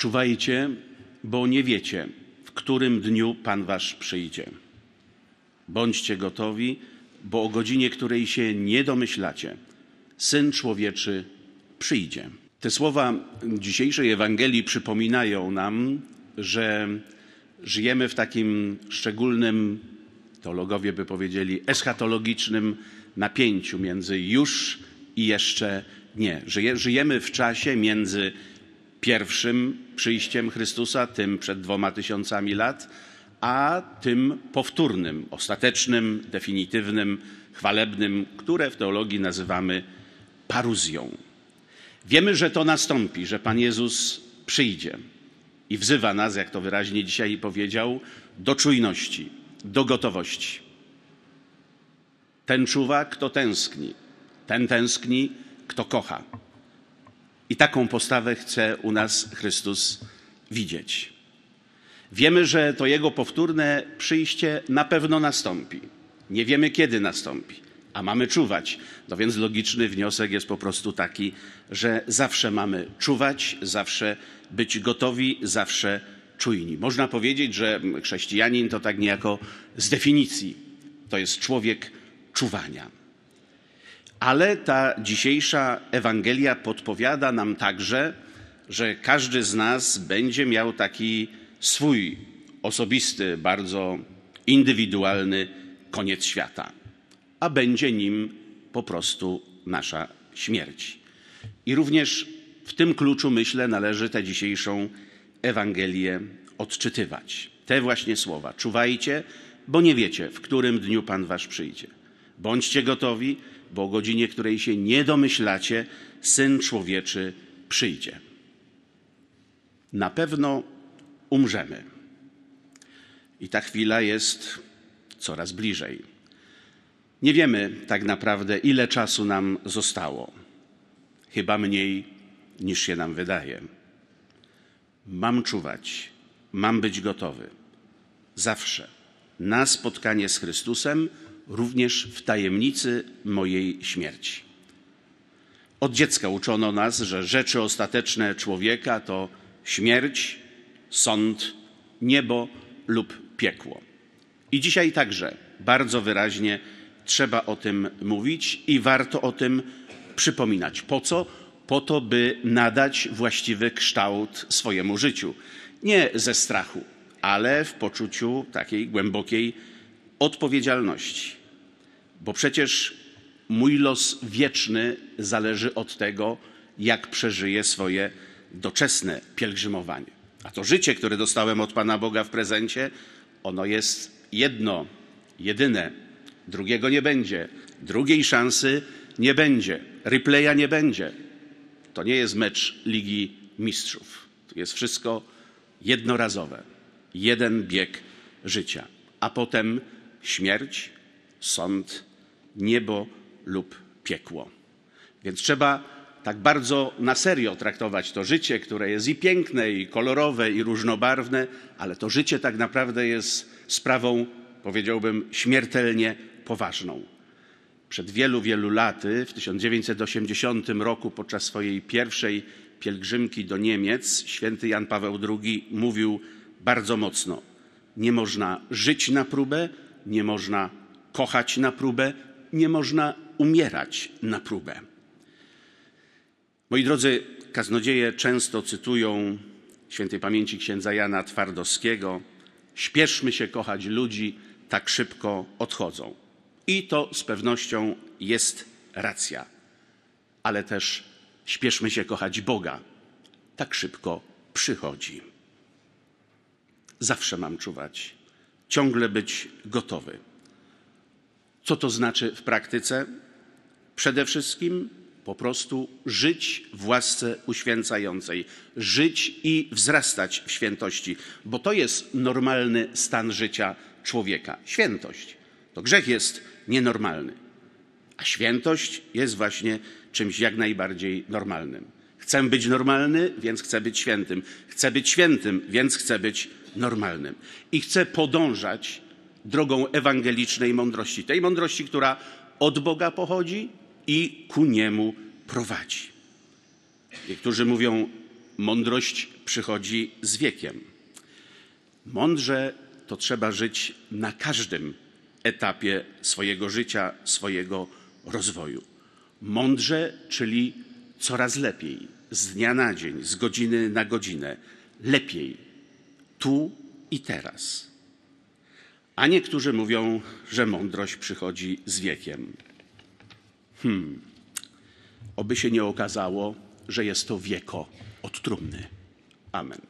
Czuwajcie, bo nie wiecie, w którym dniu Pan Wasz przyjdzie. Bądźcie gotowi, bo o godzinie, której się nie domyślacie, Syn Człowieczy przyjdzie. Te słowa dzisiejszej Ewangelii przypominają nam, że żyjemy w takim szczególnym, teologowie by powiedzieli, eschatologicznym napięciu między już i jeszcze nie. Żyjemy w czasie między pierwszym przyjściem Chrystusa, tym przed dwoma tysiącami lat, a tym powtórnym, ostatecznym, definitywnym, chwalebnym, które w teologii nazywamy paruzją. Wiemy, że to nastąpi, że Pan Jezus przyjdzie i wzywa nas, jak to wyraźnie dzisiaj powiedział, do czujności, do gotowości. Ten czuwa, kto tęskni, ten tęskni, kto kocha. I taką postawę chce u nas Chrystus widzieć. Wiemy, że to Jego powtórne przyjście na pewno nastąpi. Nie wiemy, kiedy nastąpi, a mamy czuwać. No więc logiczny wniosek jest po prostu taki, że zawsze mamy czuwać, zawsze być gotowi, zawsze czujni. Można powiedzieć, że chrześcijanin to tak niejako z definicji to jest człowiek czuwania. Ale ta dzisiejsza Ewangelia podpowiada nam także, że każdy z nas będzie miał taki swój osobisty, bardzo indywidualny koniec świata, a będzie nim po prostu nasza śmierć. I również w tym kluczu, myślę, należy tę dzisiejszą Ewangelię odczytywać. Te właśnie słowa. Czuwajcie, bo nie wiecie, w którym dniu Pan Wasz przyjdzie. Bądźcie gotowi, bo o godzinie, której się nie domyślacie, Syn Człowieczy przyjdzie. Na pewno umrzemy. I ta chwila jest coraz bliżej. Nie wiemy tak naprawdę, ile czasu nam zostało. Chyba mniej niż się nam wydaje. Mam czuwać, mam być gotowy. Zawsze na spotkanie z Chrystusem, również w tajemnicy mojej śmierci. Od dziecka uczono nas, że rzeczy ostateczne człowieka to śmierć, sąd, niebo lub piekło. I dzisiaj także bardzo wyraźnie trzeba o tym mówić i warto o tym przypominać. Po co? Po to, by nadać właściwy kształt swojemu życiu. Nie ze strachu, ale w poczuciu takiej głębokiej odpowiedzialności. Bo przecież mój los wieczny zależy od tego, jak przeżyję swoje doczesne pielgrzymowanie. A to życie, które dostałem od Pana Boga w prezencie, ono jest jedno, jedyne. Drugiego nie będzie. Drugiej szansy nie będzie. Replaya nie będzie. To nie jest mecz Ligi Mistrzów. To jest wszystko jednorazowe. Jeden bieg życia. A potem śmierć, sąd, niebo lub piekło. Więc trzeba tak bardzo na serio traktować to życie, które jest i piękne, i kolorowe, i różnobarwne, ale to życie tak naprawdę jest sprawą, powiedziałbym, śmiertelnie poważną. Przed wielu, wielu laty, w 1980 roku, podczas swojej pierwszej pielgrzymki do Niemiec, święty Jan Paweł II mówił bardzo mocno: Nie można żyć na próbę, nie można kochać na próbę, nie można umierać na próbę. Moi drodzy, kaznodzieje często cytują świętej pamięci księdza Jana Twardowskiego: Śpieszmy się kochać ludzi, tak szybko odchodzą. I to z pewnością jest racja, ale też śpieszmy się kochać Boga, tak szybko przychodzi. Zawsze mam czuwać, ciągle być gotowy. Co to znaczy w praktyce? Przede wszystkim po prostu żyć w łasce uświęcającej, żyć i wzrastać w świętości, bo to jest normalny stan życia człowieka. Świętość. To grzech jest nienormalny, a świętość jest właśnie czymś jak najbardziej normalnym. Chcę być normalny, więc chcę być świętym. Chcę być świętym, więc chcę być normalnym. I chcę podążać drogą ewangelicznej mądrości, tej mądrości, która od Boga pochodzi i ku niemu prowadzi. Niektórzy mówią, mądrość przychodzi z wiekiem. Mądrze to trzeba żyć na każdym etapie swojego życia, swojego rozwoju. Mądrze, czyli coraz lepiej, z dnia na dzień, z godziny na godzinę, lepiej, tu i teraz. A niektórzy mówią, że mądrość przychodzi z wiekiem. Hmm. Oby się nie okazało, że jest to wieko od trumny. Amen.